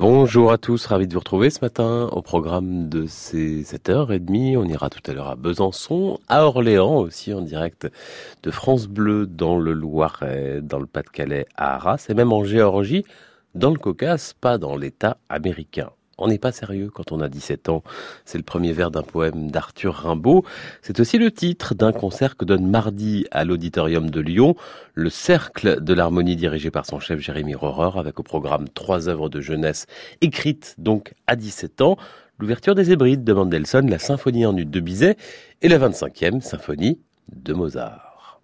Bonjour à tous, ravi de vous retrouver ce matin au programme de ces 7h30. On ira tout à l'heure à Besançon, à Orléans aussi en direct de France Bleu dans le Loiret, dans le Pas-de-Calais, à Arras et même en Géorgie, dans le Caucase, pas dans l'État américain. On n'est pas sérieux quand on a 17 ans. C'est le premier vers d'un poème d'Arthur Rimbaud. C'est aussi le titre d'un concert que donne mardi à l'Auditorium de Lyon le Cercle de l'Harmonie dirigé par son chef Jérémy Rohrer avec au programme trois œuvres de jeunesse écrites donc à 17 ans. L'ouverture des Hébrides de Mendelssohn, la symphonie en ut de Bizet et la 25e symphonie de Mozart.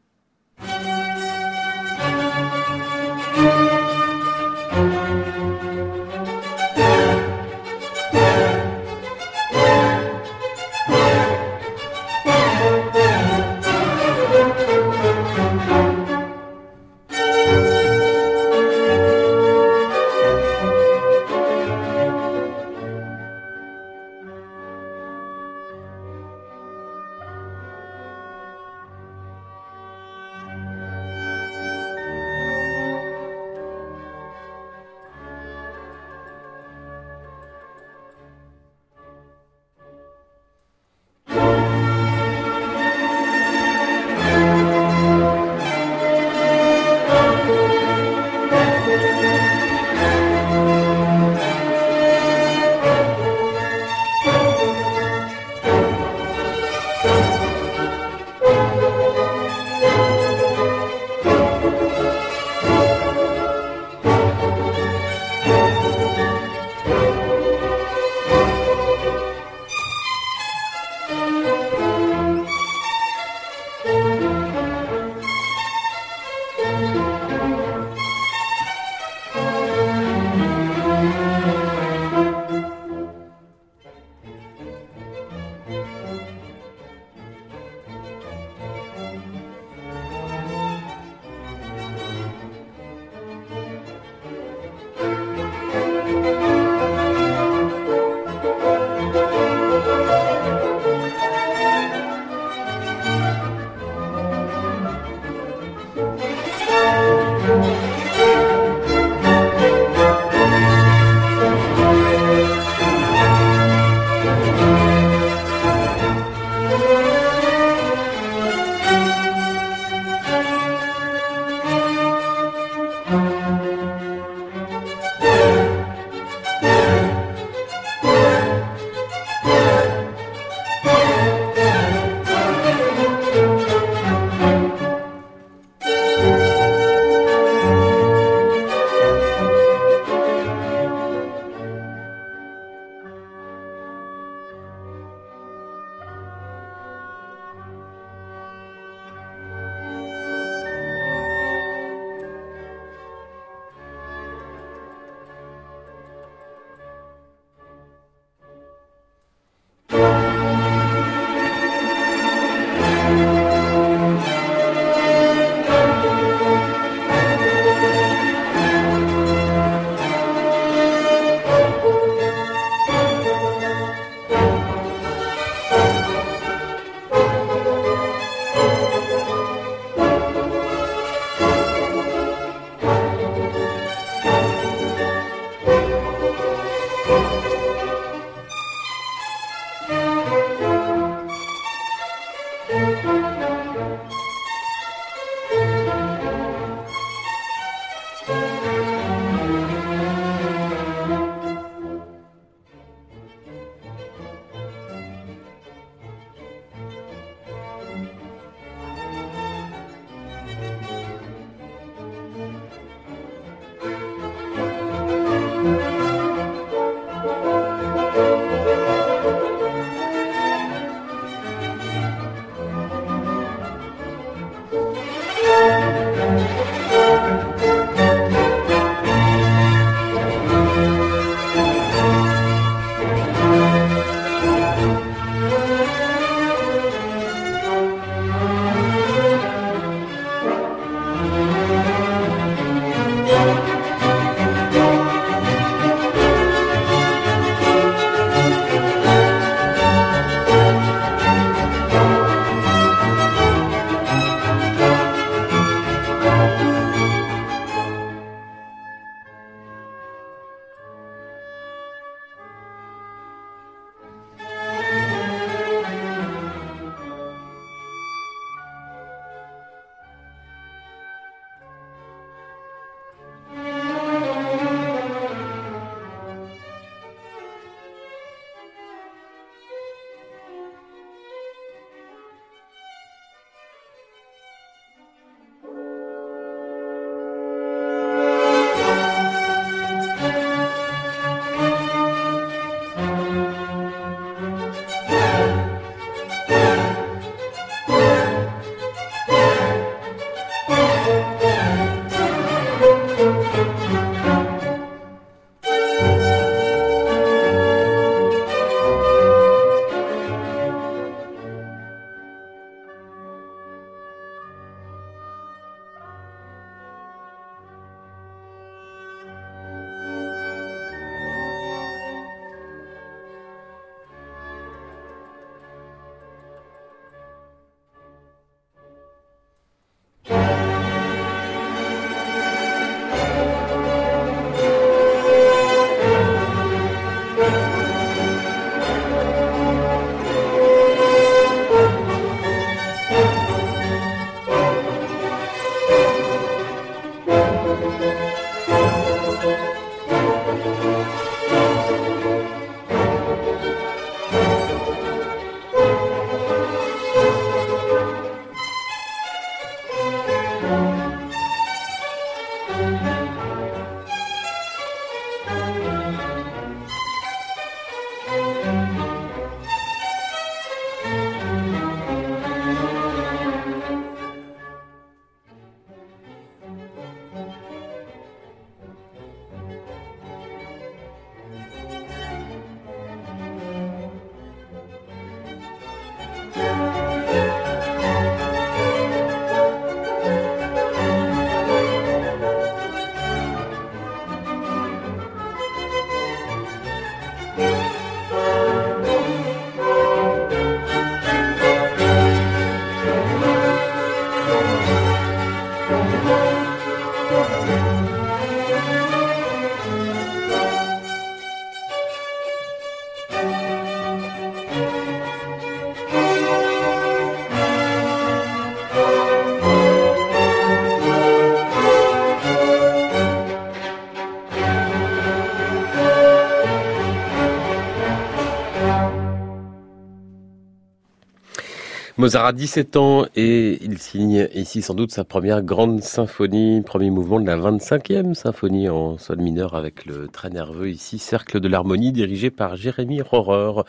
Mozart a 17 ans et il signe ici sans doute sa première grande symphonie, premier mouvement de la 25e symphonie en sol mineur avec le très nerveux ici Cercle de l'harmonie dirigé par Jérémy Rohrer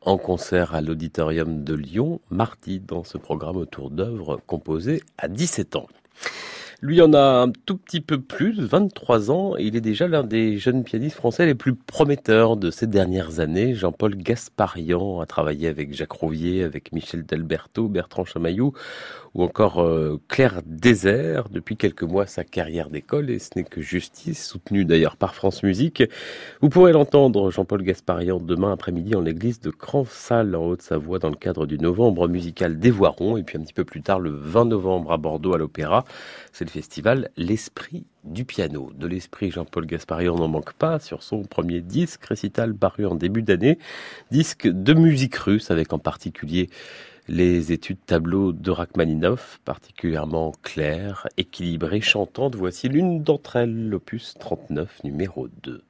en concert à l'auditorium de Lyon mardi dans ce programme autour d'œuvres composées à 17 ans. Lui en a un tout petit peu plus, 23 ans, et il est déjà l'un des jeunes pianistes français les plus prometteurs de ces dernières années. Jean-Paul Gasparian a travaillé avec Jacques Rouvier, avec Michel Delberto, Bertrand Chamaillou ou encore euh, Claire Désert. Depuis quelques mois, sa carrière d'école, et ce n'est que justice, soutenue d'ailleurs par France Musique. Vous pourrez l'entendre, Jean-Paul Gasparian, demain après-midi en l'église de Cranfsal, en Haute-Savoie, dans le cadre du novembre musical des Voirons, et puis un petit peu plus tard, le 20 novembre à Bordeaux, à l'Opéra. Festival L'Esprit du piano. De l'esprit, Jean-Paul Gasparian n'en manque pas sur son premier disque récital paru en début d'année, disque de musique russe avec en particulier les études tableaux de Rachmaninoff, particulièrement claires, équilibrées, chantantes. Voici l'une d'entre elles, l'opus 39, numéro 2.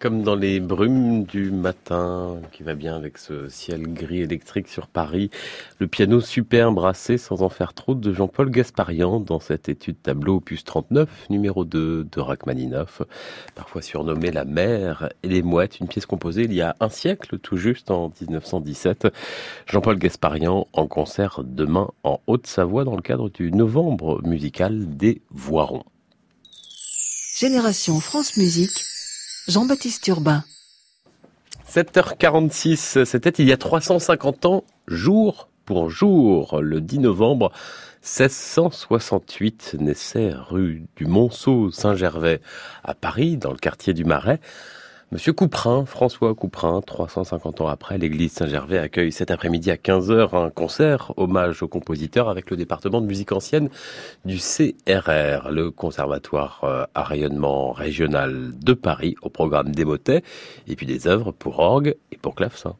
Comme dans les brumes du matin, qui va bien avec ce ciel gris électrique sur Paris, le piano superbe brassé sans en faire trop de Jean-Paul Gasparian dans cette étude tableau opus 39, numéro 2 de Rachmaninoff, parfois surnommé La mer et les mouettes, une pièce composée il y a un siècle tout juste en 1917. Jean-Paul Gasparian en concert demain en Haute-Savoie dans le cadre du novembre musical des Voirons. Génération France Musique Jean-Baptiste Urbain. 7h46, c'était il y a 350 ans, jour pour jour, le 10 novembre 1668, naissait rue du Monceau Saint-Gervais à Paris, dans le quartier du Marais, Monsieur Couperin, François Couperin, 350 ans après, l'église Saint-Gervais accueille cet après-midi à 15h un concert hommage au compositeur avec le département de musique ancienne du CRR, le conservatoire euh, à rayonnement régional de Paris, au programme des motets, et puis des œuvres pour orgue et pour clavecin.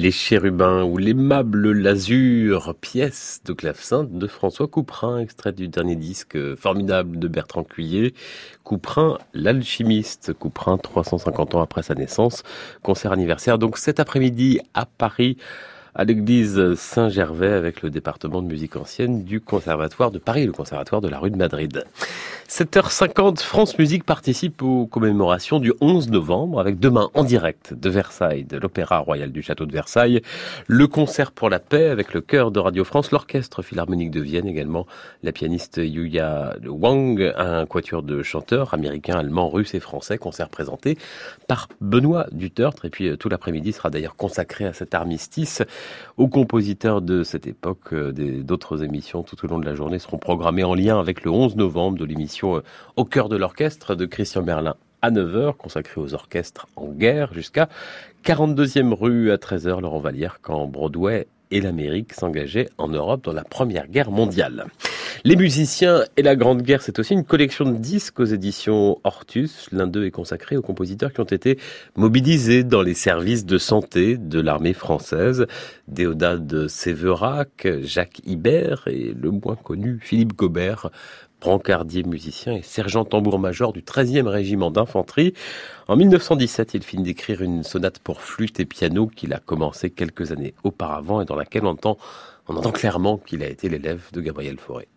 Les chérubins ou l'aimable lazur, pièce de clavecin de François Couperin, extrait du dernier disque formidable de Bertrand Cuillet. Couperin, l'alchimiste. Couperin, 350 ans après sa naissance. Concert anniversaire donc cet après-midi à Paris à l'église Saint-Gervais avec le département de musique ancienne du Conservatoire de Paris, le Conservatoire de la rue de Madrid. 7h50, France Musique participe aux commémorations du 11 novembre avec demain en direct de Versailles, de l'Opéra Royal du Château de Versailles, le concert pour la paix avec le chœur de Radio France, l'Orchestre Philharmonique de Vienne également, la pianiste Yuya Wang, un quatuor de chanteurs américains, allemands, russes et français, concert présenté par Benoît Dutertre et puis euh, tout l'après-midi sera d'ailleurs consacré à cet armistice aux compositeurs de cette époque. Euh, d'autres émissions tout au long de la journée seront programmées en lien avec le 11 novembre de l'émission euh, Au cœur de l'orchestre de Christian Merlin à 9h, consacrée aux orchestres en guerre, jusqu'à 42e rue à 13h, Laurent Vallière, quand Broadway et l'Amérique s'engageaient en Europe dans la Première Guerre mondiale. Les musiciens et la Grande Guerre, c'est aussi une collection de disques aux éditions Hortus. L'un d'eux est consacré aux compositeurs qui ont été mobilisés dans les services de santé de l'armée française. Déodat Séverac, Jacques Ibert et le moins connu Philippe Gobert brancardier musicien et sergent tambour-major du 13e régiment d'infanterie. En 1917, il finit d'écrire une sonate pour flûte et piano qu'il a commencé quelques années auparavant et dans laquelle on entend, on entend clairement qu'il a été l'élève de Gabriel Fauré.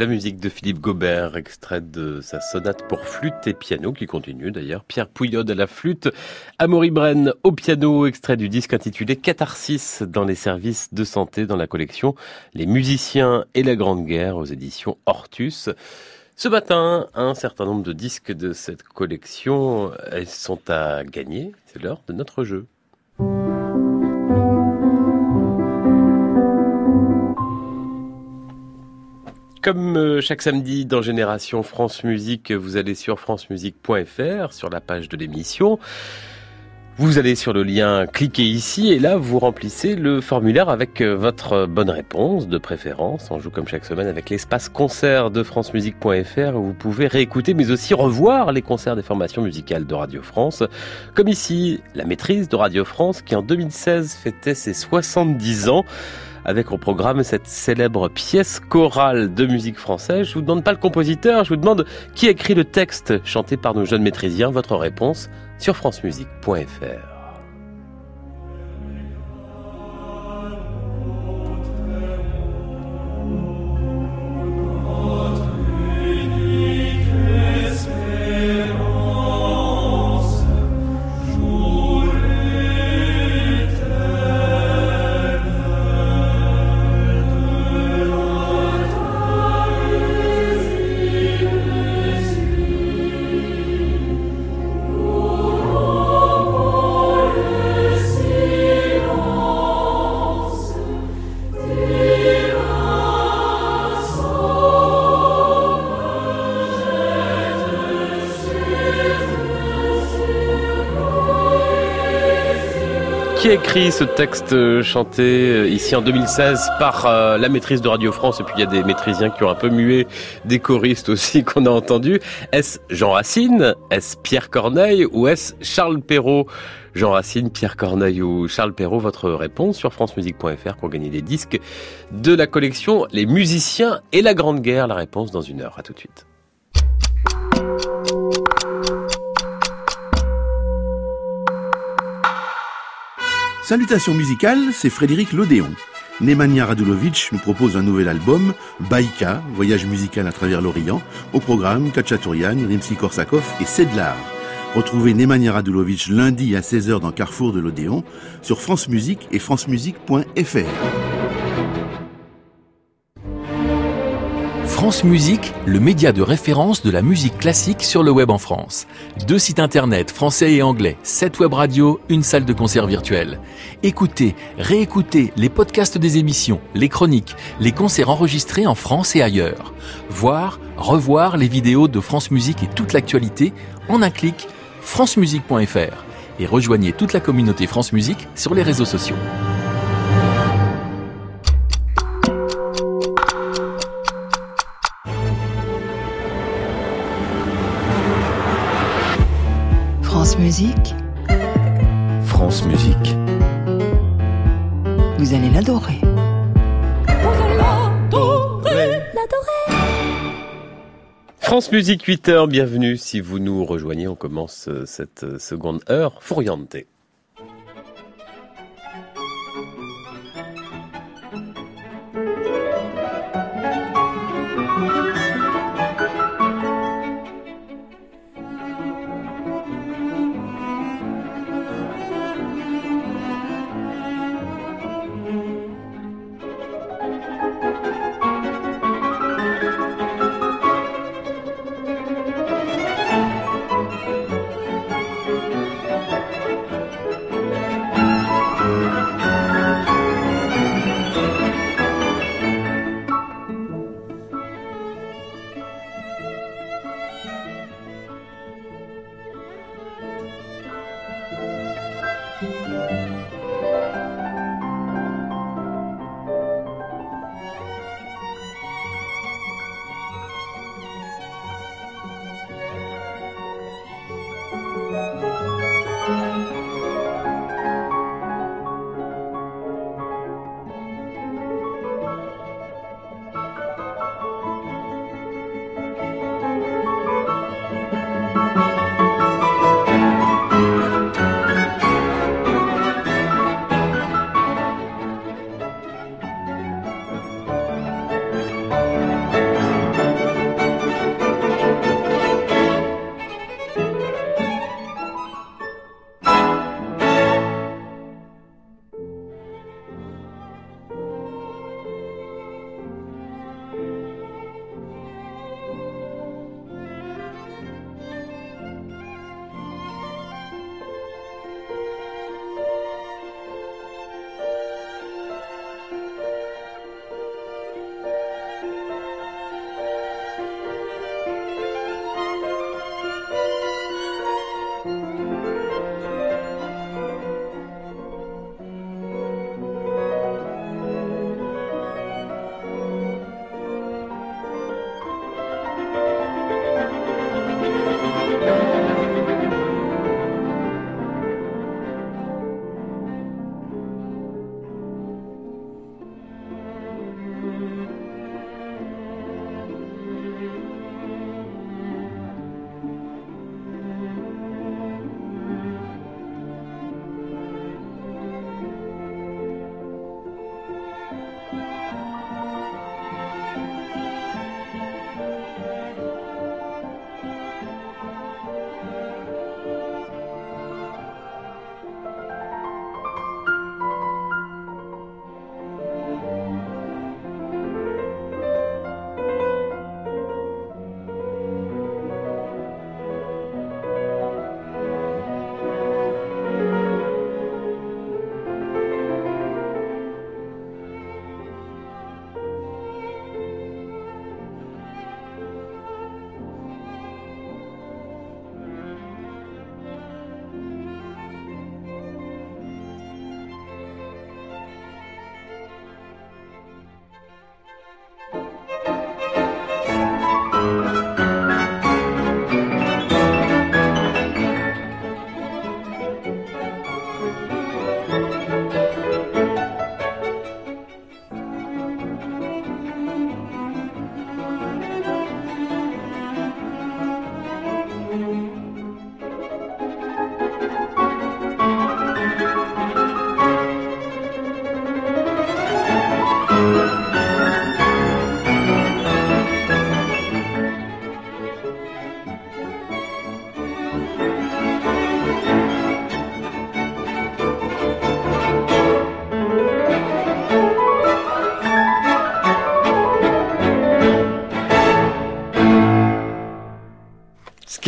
La musique de Philippe Gobert, extraite de sa sonate pour flûte et piano, qui continue d'ailleurs. Pierre Pouillot à la flûte, Amaury Brenne au piano, extrait du disque intitulé Catharsis dans les services de santé dans la collection Les musiciens et la Grande Guerre aux éditions Hortus. Ce matin, un certain nombre de disques de cette collection sont à gagner. C'est l'heure de notre jeu. Comme euh, chaque samedi dans Génération France Musique, vous allez sur francemusique.fr, sur la page de l'émission. Vous allez sur le lien, cliquez ici et là vous remplissez le formulaire avec euh, votre bonne réponse de préférence. On joue comme chaque semaine avec l'espace concert de francemusique.fr où vous pouvez réécouter mais aussi revoir les concerts des formations musicales de Radio France. Comme ici, la maîtrise de Radio France qui en 2016 fêtait ses 70 ans avec au programme cette célèbre pièce chorale de musique française. Je vous demande pas le compositeur, je vous demande qui écrit le texte chanté par nos jeunes maîtrisiens. Votre réponse sur francemusique.fr. écrit ce texte euh, chanté euh, ici en 2016 par euh, la maîtrise de Radio France Et puis il y a des maîtrisiens qui ont un peu mué, des choristes aussi qu'on a entendus. Est-ce Jean Racine? Est-ce Pierre Corneille? Ou est-ce Charles Perrault? Jean Racine, Pierre Corneille ou Charles Perrault, votre réponse sur francemusique.fr pour gagner des disques de la collection Les musiciens et la Grande Guerre. La réponse dans une heure. À tout de suite. Salutations musicales, c'est Frédéric Lodéon. Nemanja Radulovic nous propose un nouvel album, Baïka, voyage musical à travers l'Orient, au programme Kachatourian, Rimsky-Korsakov et Sedlar. Retrouvez Nemanja Radulovic lundi à 16h dans Carrefour de l'Odéon, sur France Musique et francemusique.fr. France Musique, le média de référence de la musique classique sur le web en France. Deux sites internet français et anglais, sept web radios, une salle de concert virtuelle. Écoutez, réécoutez les podcasts des émissions, les chroniques, les concerts enregistrés en France et ailleurs. Voir, revoir les vidéos de France Musique et toute l'actualité en un clic francemusique.fr et rejoignez toute la communauté France Musique sur les réseaux sociaux. Musique, France Musique. vous allez l'adorer. France Musique 8h, bienvenue si vous nous rejoignez. On commence euh, cette euh, seconde heure. Fouriante.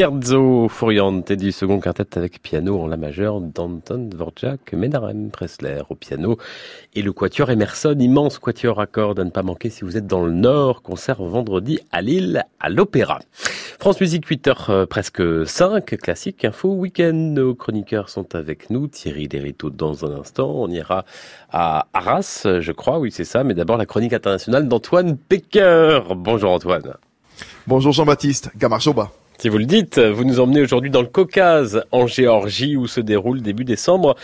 Scherzo Furiante du second quintet avec piano en la majeure d'Anton Dvorak, Menarem Pressler au piano et le quatuor Emerson, immense quatuor à cordes à ne pas manquer si vous êtes dans le Nord, concert vendredi à Lille à l'Opéra. France Musique 8h euh, presque 5, classique info week-end. Nos chroniqueurs sont avec nous, Thierry Lériteau dans un instant. On ira à Arras, je crois, oui c'est ça, mais d'abord la chronique internationale d'Antoine Pecker. Bonjour Antoine. Bonjour Jean-Baptiste, Gamarjoba. Si vous le dites, vous nous emmenez aujourd'hui dans le Caucase, en Géorgie, où se déroule début décembre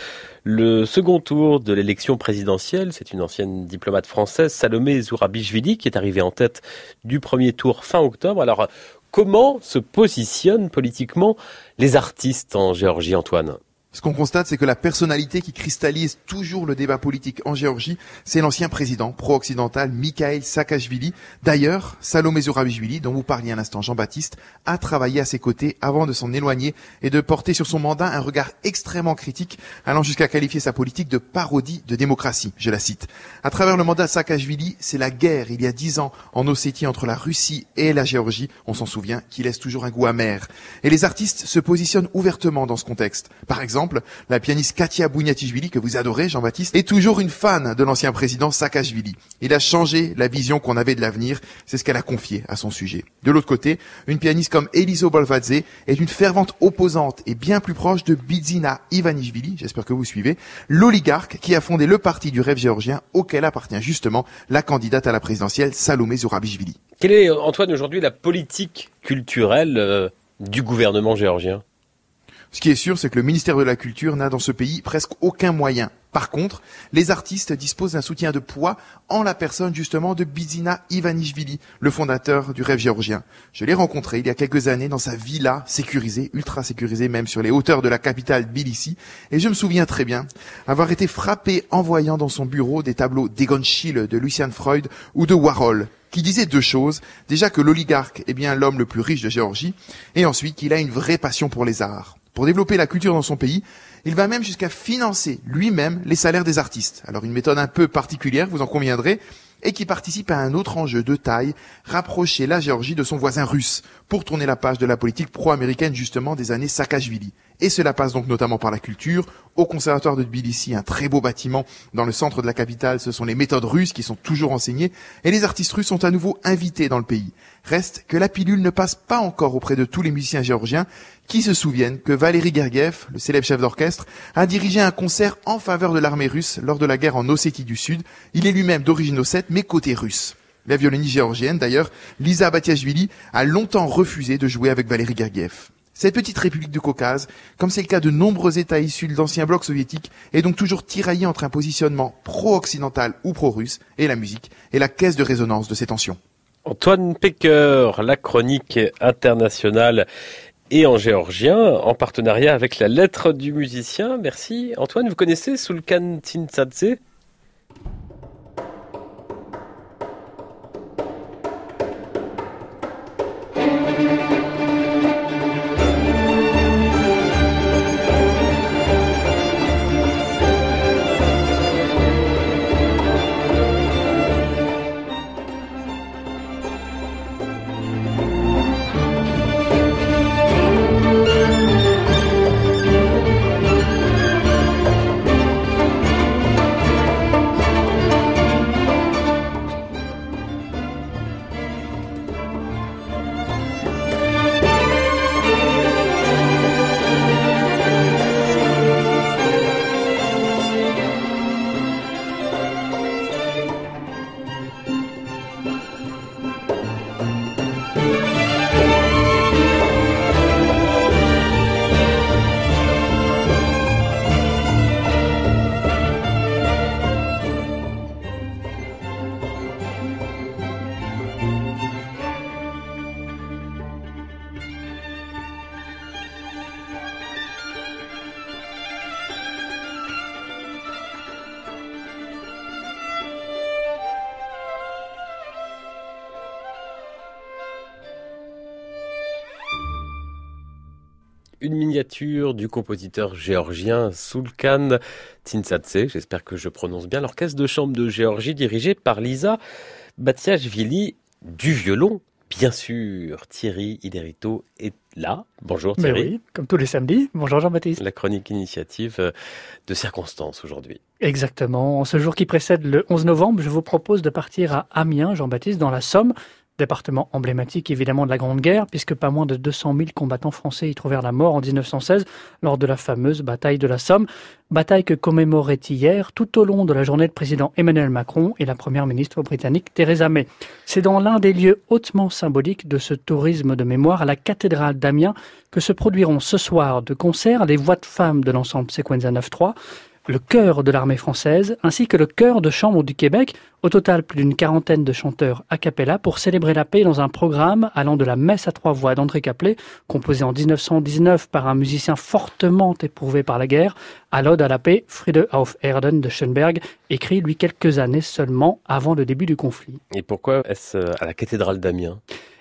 le second tour de l'élection présidentielle. C'est une ancienne diplomate française, Salomé Zourabichvili, qui est arrivée en tête du premier tour fin octobre. Alors, comment se positionnent politiquement les artistes en Géorgie, Antoine? Ce qu'on constate, c'est que la personnalité qui cristallise toujours le débat politique en Géorgie, c'est l'ancien président pro-occidental Mikhail Saakashvili. D'ailleurs, Salomé Zourabichvili, dont vous parliez un instant, Jean-Baptiste, a travaillé à ses côtés avant de s'en éloigner et de porter sur son mandat un regard extrêmement critique, allant jusqu'à qualifier sa politique de parodie de démocratie. Je la cite. À travers le mandat Saakashvili, c'est la guerre il y a dix ans en Ossétie entre la Russie et la Géorgie, on s'en souvient, qui laisse toujours un goût amer. Et les artistes se positionnent ouvertement dans ce contexte. Par exemple, la pianiste Katia Bouniatishvili, que vous adorez, Jean-Baptiste, est toujours une fan de l'ancien président Saakashvili. Il a changé la vision qu'on avait de l'avenir, c'est ce qu'elle a confié à son sujet. De l'autre côté, une pianiste comme Eliso Bolvadze est une fervente opposante et bien plus proche de Bidzina Ivanishvili, j'espère que vous suivez, l'oligarque qui a fondé le parti du rêve géorgien auquel appartient justement la candidate à la présidentielle Salomé Zourabichvili. Quelle est, Antoine, aujourd'hui la politique culturelle euh, du gouvernement géorgien? Ce qui est sûr, c'est que le ministère de la Culture n'a dans ce pays presque aucun moyen. Par contre, les artistes disposent d'un soutien de poids en la personne justement de Bizina Ivanishvili, le fondateur du rêve géorgien. Je l'ai rencontré il y a quelques années dans sa villa sécurisée, ultra sécurisée même sur les hauteurs de la capitale Tbilissi, et je me souviens très bien avoir été frappé en voyant dans son bureau des tableaux d'Egon Schiele, de Lucian Freud ou de Warhol, qui disaient deux choses. Déjà que l'oligarque est bien l'homme le plus riche de Géorgie, et ensuite qu'il a une vraie passion pour les arts. Pour développer la culture dans son pays, il va même jusqu'à financer lui-même les salaires des artistes. Alors une méthode un peu particulière, vous en conviendrez, et qui participe à un autre enjeu de taille, rapprocher la Géorgie de son voisin russe, pour tourner la page de la politique pro-américaine justement des années Saakashvili. Et cela passe donc notamment par la culture. Au conservatoire de Tbilissi, un très beau bâtiment dans le centre de la capitale, ce sont les méthodes russes qui sont toujours enseignées, et les artistes russes sont à nouveau invités dans le pays. Reste que la pilule ne passe pas encore auprès de tous les musiciens géorgiens qui se souviennent que Valéry Gergiev, le célèbre chef d'orchestre, a dirigé un concert en faveur de l'armée russe lors de la guerre en Ossétie du Sud. Il est lui-même d'origine ossète, mais côté russe. La violoniste géorgienne, d'ailleurs, Lisa Batiashvili, a longtemps refusé de jouer avec Valéry Gergiev. Cette petite république du Caucase, comme c'est le cas de nombreux États issus de l'ancien bloc soviétique, est donc toujours tiraillée entre un positionnement pro-occidental ou pro-russe, et la musique est la caisse de résonance de ces tensions. Antoine Pecker, la chronique internationale et en géorgien, en partenariat avec la lettre du musicien. Merci. Antoine, vous connaissez Sulkan Tintsadze une miniature du compositeur géorgien Sulkan Tsinsadze, j'espère que je prononce bien, l'orchestre de chambre de Géorgie dirigé par Lisa Batiashvili du violon. Bien sûr, Thierry Iderito est là. Bonjour Thierry. oui, comme tous les samedis. Bonjour Jean-Baptiste. La chronique initiative euh, de circonstances aujourd'hui. Exactement. En ce jour qui précède le 11 novembre, je vous propose de partir à Amiens, Jean-Baptiste, dans la Somme, département emblématique évidemment de la Grande Guerre, puisque pas moins de 200 000 combattants français y trouvèrent la mort en 1916 lors de la fameuse bataille de la Somme, bataille que commémorait hier tout au long de la journée le président Emmanuel Macron et la première ministre britannique Theresa May. C'est dans l'un des lieux hautement symboliques de ce tourisme de mémoire à la cathédrale d'Amiens que se produiront ce soir de concert les voix de femmes de l'ensemble Sequenza 9-3, le chœur de l'armée française, ainsi que le chœur de chambre du Québec, au total plus d'une quarantaine de chanteurs a cappella pour célébrer la paix dans un programme allant de la messe à trois voix d'André Caplet, composé en 1919 par un musicien fortement éprouvé par la guerre, à l'ode à la paix Friede auf Erden de Schoenberg, écrit lui quelques années seulement avant le début du conflit. Et pourquoi est-ce à la cathédrale d'Amiens?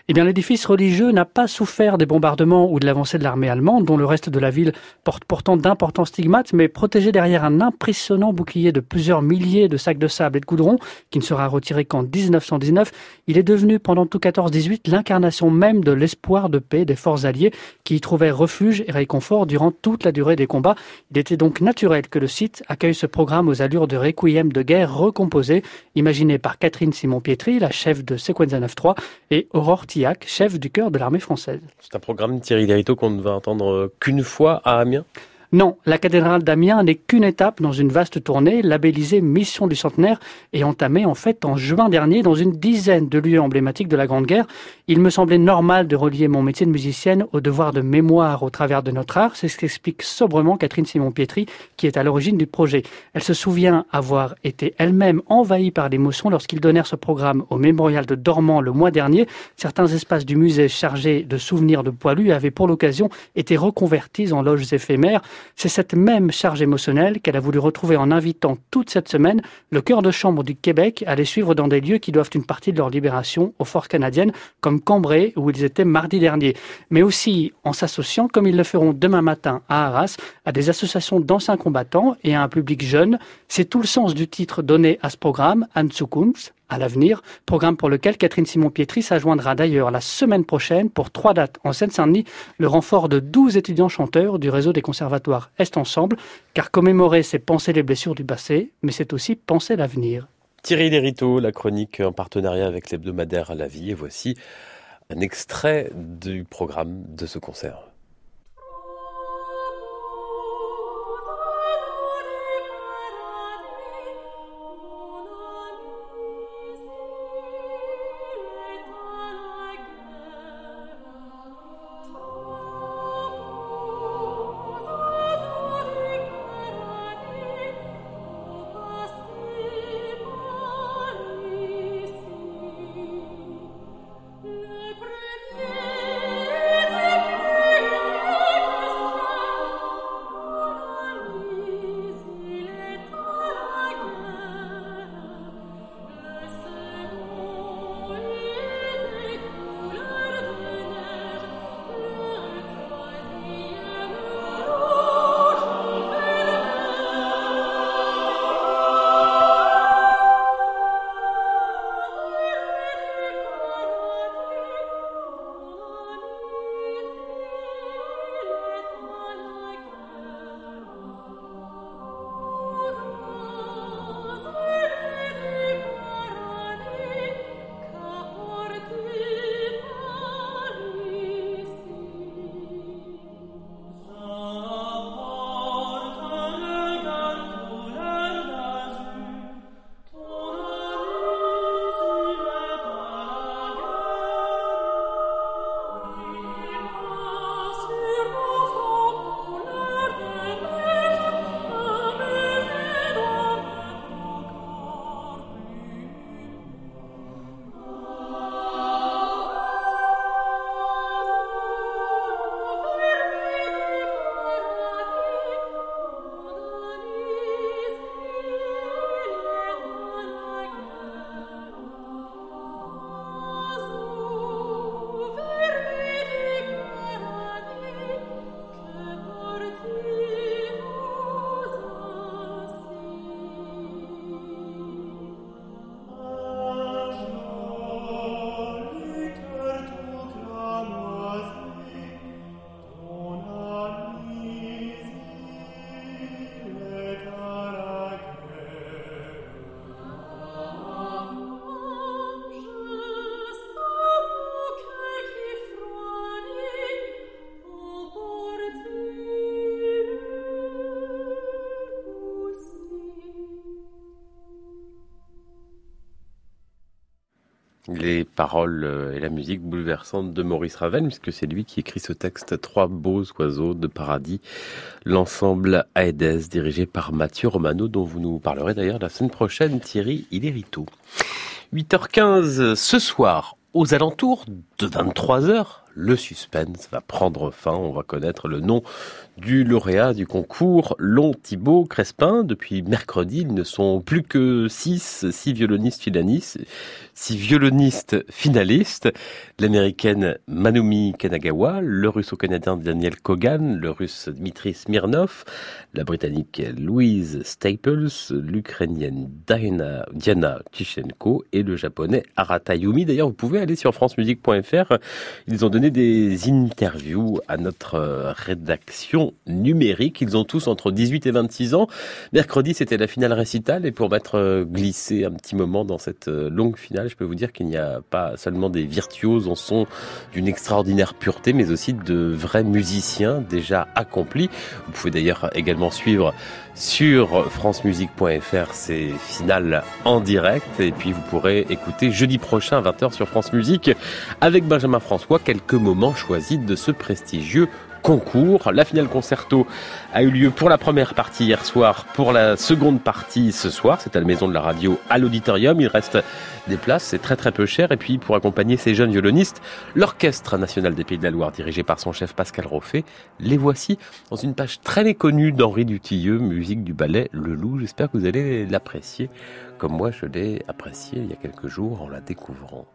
Eh bien, l'édifice religieux n'a pas souffert des bombardements ou de l'avancée de l'armée allemande, dont le reste de la ville porte pourtant d'importants stigmates, mais protégé derrière un impressionnant bouclier de plusieurs milliers de sacs de sable et de goudron, qui ne sera retiré qu'en 1919, il est devenu pendant tout 14-18 l'incarnation même de l'espoir de paix des forces alliées qui y trouvaient refuge et réconfort durant toute la durée des combats. Il était donc naturel que le site accueille ce programme aux allures de requiem de guerre recomposé, imaginé par Catherine Simon-Pietri, la chef de Sequenza 9-3, et Aurore chef du cœur de l'armée française. C'est un programme Thierry Lériteau qu'on ne va entendre qu'une fois à Amiens? Non, la cathédrale d'Amiens n'est qu'une étape dans une vaste tournée labellisée Mission du centenaire et entamée en fait en juin dernier dans une dizaine de lieux emblématiques de la Grande Guerre. Il me semblait normal de relier mon métier de musicienne au devoir de mémoire au travers de notre art. C'est ce qu'explique sobrement Catherine Simon-Pietri, qui est à l'origine du projet. Elle se souvient avoir été elle-même envahie par l'émotion lorsqu'ils donnèrent ce programme au mémorial de Dormant le mois dernier. Certains espaces du musée chargés de souvenirs de poilus avaient pour l'occasion été reconvertis en loges éphémères. C'est cette même charge émotionnelle qu'elle a voulu retrouver en invitant toute cette semaine le cœur de chambre du Québec à les suivre dans des lieux qui doivent une partie de leur libération aux forces canadiennes, comme Cambrai, où ils étaient mardi dernier, mais aussi en s'associant, comme ils le feront demain matin à Arras, à des associations d'anciens combattants et à un public jeune. C'est tout le sens du titre donné à ce programme, Anzukunft, à l'avenir, programme pour lequel Catherine Simon-Pietri s'ajoindra d'ailleurs la semaine prochaine pour trois dates en Seine-Saint-Denis, le renfort de 12 étudiants chanteurs du réseau des conservatoires Est Ensemble, car commémorer, c'est penser les blessures du passé, mais c'est aussi penser l'avenir. Thierry Lériteau, la chronique en partenariat avec l'hebdomadaire la vie, et voici un extrait du programme de ce concert. Les paroles euh, et la musique bouleversante de Maurice Ravel, puisque c'est lui qui écrit ce texte Trois beaux oiseaux de paradis, l'ensemble Aedes, dirigé par Mathieu Romano, dont vous nous parlerez d'ailleurs la semaine prochaine, Thierry Ilérito. 8h15 ce soir, aux alentours de 23h, le suspense va prendre fin. On va connaître le nom du lauréat du concours Long Thibault Crespin. Depuis mercredi, ils ne sont plus que six, six violonistes finalistes, six violonistes finalistes. L'américaine Manumi Kanagawa, le russo-canadien Daniel Kogan, le russe Dmitri Smirnov, la britannique Louise Staples, l'ukrainienne Diana, Tichenko et le japonais Arata Yumi. D'ailleurs, vous pouvez aller sur francemusique.fr. Ils ont donné des interviews à notre rédaction numérique. Ils ont tous entre 18 et 26 ans. Mercredi, c'était la finale récitale. Et pour m'être glissé un petit moment dans cette euh, longue finale, je peux vous dire qu'il n'y a pas seulement des virtuoses en son d'une extraordinaire pureté, mais aussi de vrais musiciens déjà accomplis. Vous pouvez d'ailleurs également suivre sur francemusique.fr ces finales en direct et puis vous pourrez écouter jeudi prochain à 20h sur France Musique avec Benjamin François quelques moments choisis de ce prestigieux concours. La finale concerto a eu lieu pour la première partie hier soir, pour la seconde partie ce soir. C'est à la maison de la radio à l'auditorium. Il reste des places, c'est très très peu cher. Et puis pour accompagner ces jeunes violonistes, l'Orchestre national des Pays de la Loire, dirigé par son chef Pascal Roffet, les voici dans une page très méconnue d'Henri Dutilleux, musique du ballet Le Loup. J'espère que vous allez l'apprécier comme moi je l'ai apprécié il y a quelques jours en la découvrant.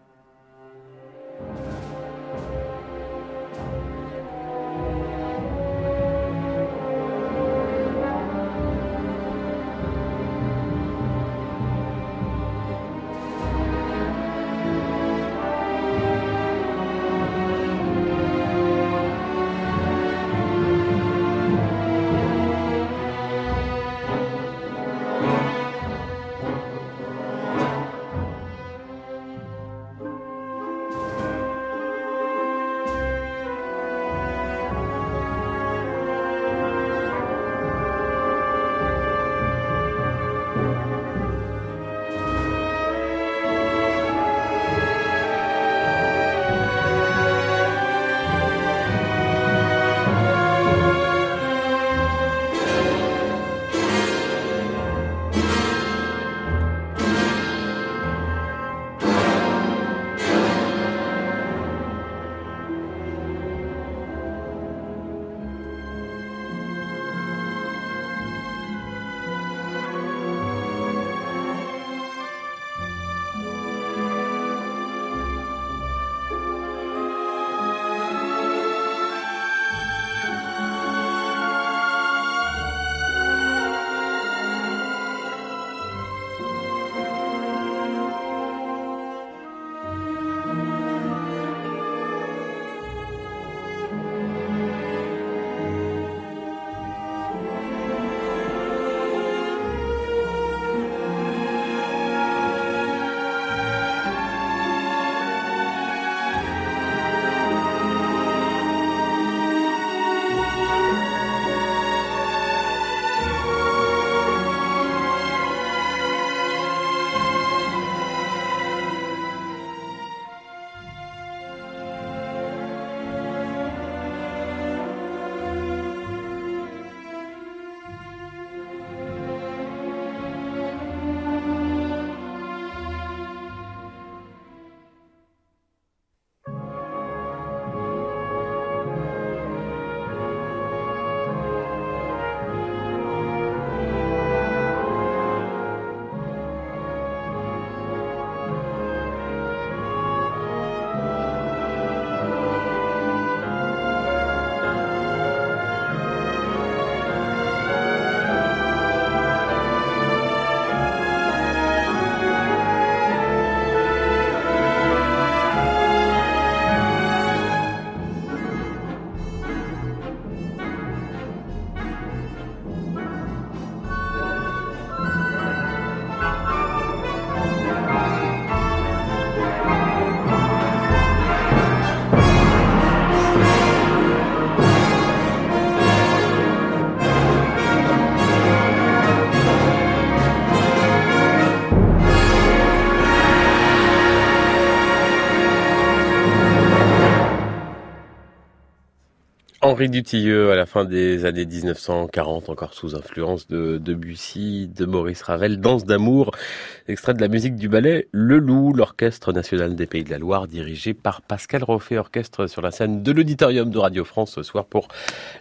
Henri Dutilleux, à la fin des années 1940, encore sous influence de Debussy, de Maurice Ravel, Danse d'amour, extrait de la musique du ballet Le Loup, l'Orchestre national des Pays de la Loire, dirigé par Pascal Roffet, orchestre sur la scène de l'Auditorium de Radio France ce soir pour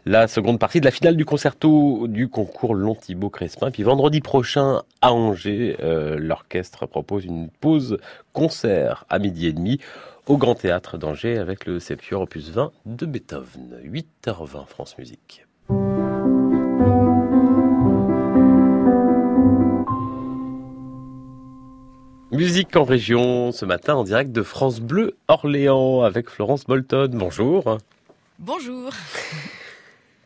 la seconde partie de la finale du concerto du concours Long Thibaut Crespin. Puis vendredi prochain, à Angers, euh, l'orchestre propose une pause concert à midi et demi au Grand Théâtre d'Angers avec le Septuor opus 20 de Beethoven. 8h20 France Musique. Musique en région ce matin en direct de France Bleu Orléans avec Florence Bolton. Bonjour. Bonjour.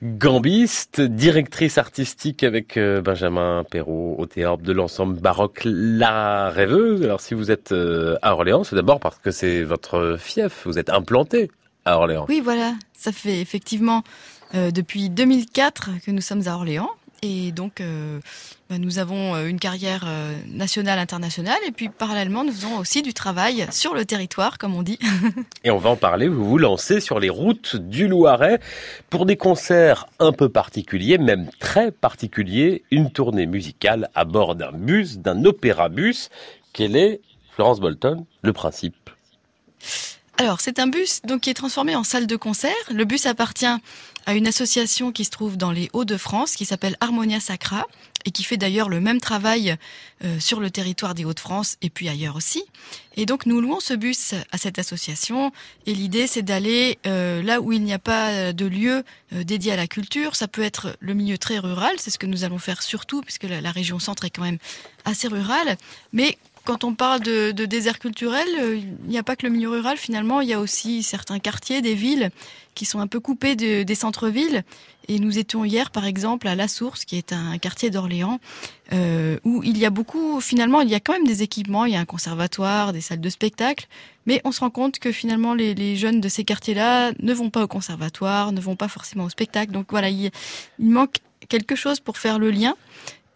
Gambiste, directrice artistique avec euh, Benjamin Perrault au théâtre de l'ensemble baroque La Rêveuse. Alors si vous êtes euh, à Orléans, c'est d'abord parce que c'est votre fief, vous êtes implanté à Orléans. Oui, voilà, ça fait effectivement euh, depuis 2004 que nous sommes à Orléans. Et donc, euh, bah, nous avons euh, une carrière euh, nationale, internationale, et puis parallèlement, nous faisons aussi du travail sur le territoire, comme on dit. et on va en parler. Vous vous lancez sur les routes du Loiret pour des concerts un peu particuliers, même très particuliers, une tournée musicale à bord d'un bus, d'un opéra-bus. Quel est, Florence Bolton, le principe? Alors, c'est un bus donc qui est transformé en salle de concert. Le bus appartient à une association qui se trouve dans les Hauts-de-France, qui s'appelle Harmonia Sacra, et qui fait d'ailleurs le même travail euh, sur le territoire des Hauts-de-France et puis ailleurs aussi. Et donc nous louons ce bus à cette association, et l'idée c'est d'aller euh, là où il n'y a pas de lieu euh, dédié à la culture. Ça peut être le milieu très rural, c'est ce que nous allons faire surtout, puisque la, région centre est quand même assez rurale, mais quand on parle de, de désert culturel, il n'y a pas que le milieu rural finalement, il y a aussi certains quartiers, des villes qui sont un peu coupés de, des centres-villes. Et nous étions hier, par exemple, à La Source, qui est un quartier d'Orléans, euh, où il y a beaucoup, finalement, il y a quand même des équipements, il y a un conservatoire, des salles de spectacle, mais on se rend compte que finalement, les, jeunes de ces quartiers-là ne vont pas au conservatoire, ne vont pas forcément au spectacle. Donc voilà, il, il manque quelque chose pour faire le lien.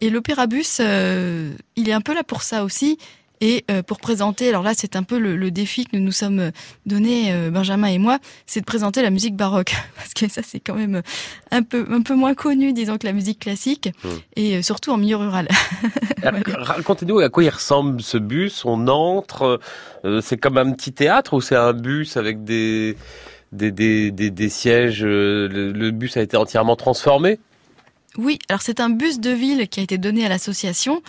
Et l'opérabus, euh, il est un peu là pour ça aussi et euh, pour présenter, alors là c'est un peu le, le, défi que nous nous sommes donné, euh, Benjamin et moi, c'est de présenter la musique baroque, parce que ça c'est quand même un peu, un peu moins connu, disons, que la musique classique, mmh. et euh, surtout en milieu rural. Racontez-nous à quoi il ressemble ce bus, on entre, euh, c'est comme un petit théâtre ou c'est un bus avec des, des, des, des, des sièges, le, le bus a été entièrement transformé? Oui, alors c'est un bus de ville qui a été donné à l'association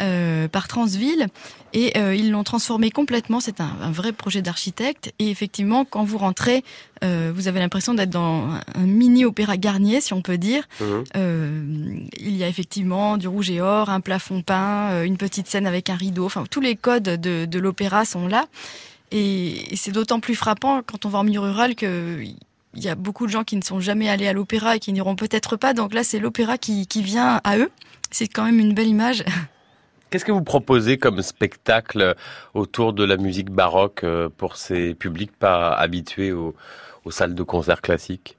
euh, par Transville et euh, ils l'ont transformé complètement. C'est un, un, vrai projet d'architecte et effectivement, quand vous rentrez, euh, vous avez l'impression d'être dans un mini opéra Garnier, si on peut dire. Mmh. il y a effectivement du rouge et or, un plafond peint, une petite scène avec un rideau. Enfin, tous les codes de, de l'opéra sont là. Et, et c'est d'autant plus frappant quand on va en milieu rural que il y a beaucoup de gens qui ne sont jamais allés à l'opéra et qui n'iront peut-être pas. Donc là, c'est l'opéra qui, qui, vient à eux. C'est quand même une belle image. Qu'est-ce que vous proposez comme spectacle autour de la musique baroque euh, pour ces publics pas habitués aux, aux salles de concert classiques?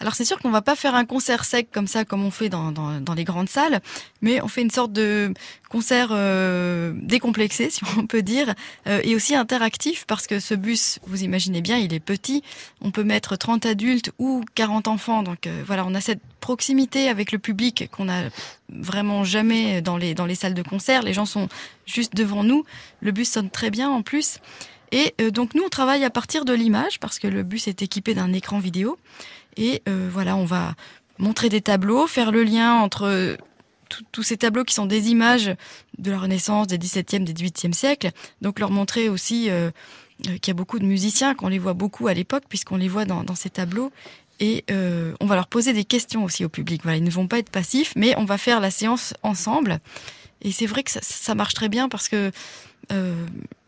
Alors c'est sûr qu'on va pas faire un concert sec comme ça, comme on fait dans, dans, les grandes salles, mais on fait une sorte de concert euh, décomplexé, si on peut dire, euh, et aussi interactif, parce que ce bus, vous imaginez bien, il est petit, on peut mettre 30 adultes ou 40 enfants, donc euh, voilà, on a cette proximité avec le public qu'on a vraiment jamais dans les, dans les salles de concert, les gens sont juste devant nous, le bus sonne très bien en plus, et donc nous on travaille à partir de l'image, parce que le bus est équipé d'un écran vidéo, et euh, voilà, on va montrer des tableaux, faire le lien entre tous ces tableaux qui sont des images de la Renaissance, des 17e, des 18e siècles. Donc leur montrer aussi euh, qu'il y a beaucoup de musiciens, qu'on les voit beaucoup à l'époque, puisqu'on les voit dans, ces tableaux. Et euh, on va leur poser des questions aussi au public. Ils ne vont pas être passifs, mais on va faire la séance ensemble. Et c'est vrai que ça, marche très bien parce que euh,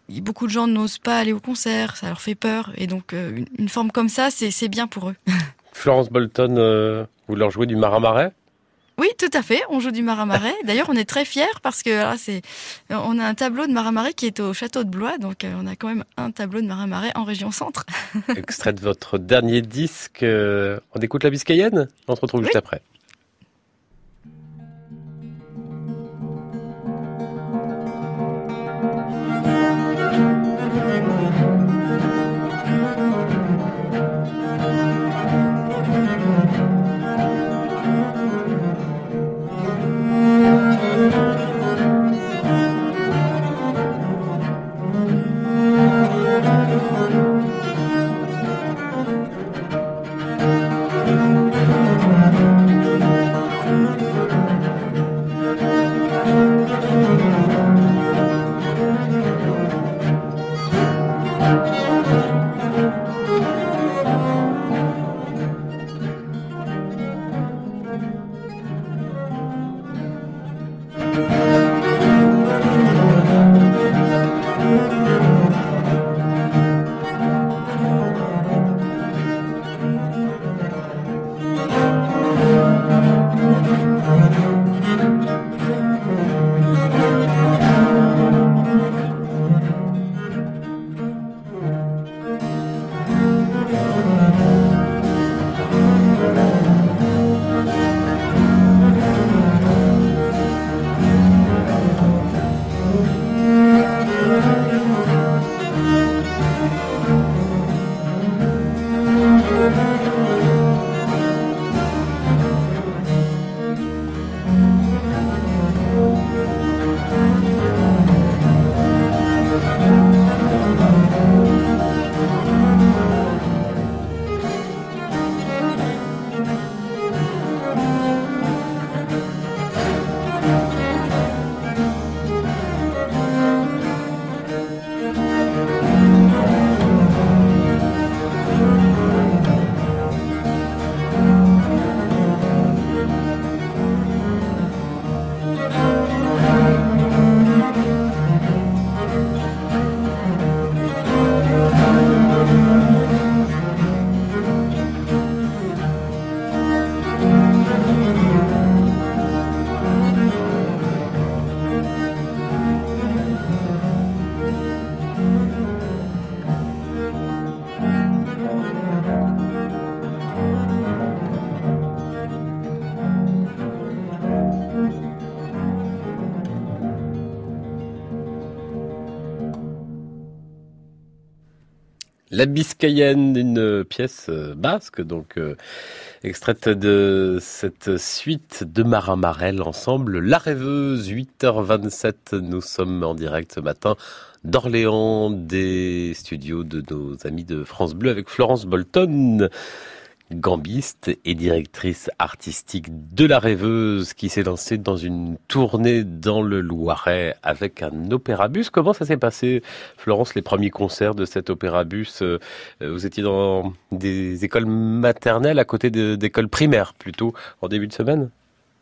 beaucoup de gens n'osent pas aller au concert, ça leur fait peur. Et donc une forme comme ça, c'est bien pour eux. Florence Bolton, euh, vous leur jouez du maramarais oui, tout à fait. On joue du maramarais. D'ailleurs, on est très fiers parce que là, c'est, on a un tableau de maramarais qui est au château de Blois, donc euh, on a quand même un tableau de maramarais en région centre. Extrait de votre dernier disque. Euh, on écoute la Biscayenne On se retrouve oui. juste après. La Biscayenne, une pièce euh, basque, donc euh, extraite de cette suite de Marin Marel ensemble. La rêveuse, 8h27, nous sommes en direct ce matin d'Orléans, des studios de nos amis de France Bleu avec Florence Bolton gambiste et directrice artistique de La Rêveuse qui s'est lancée dans une tournée dans le Loiret avec un opérabus. Comment ça s'est passé, Florence, les premiers concerts de cet opérabus euh, Vous étiez dans des écoles maternelles à côté d'écoles primaires plutôt en début de semaine?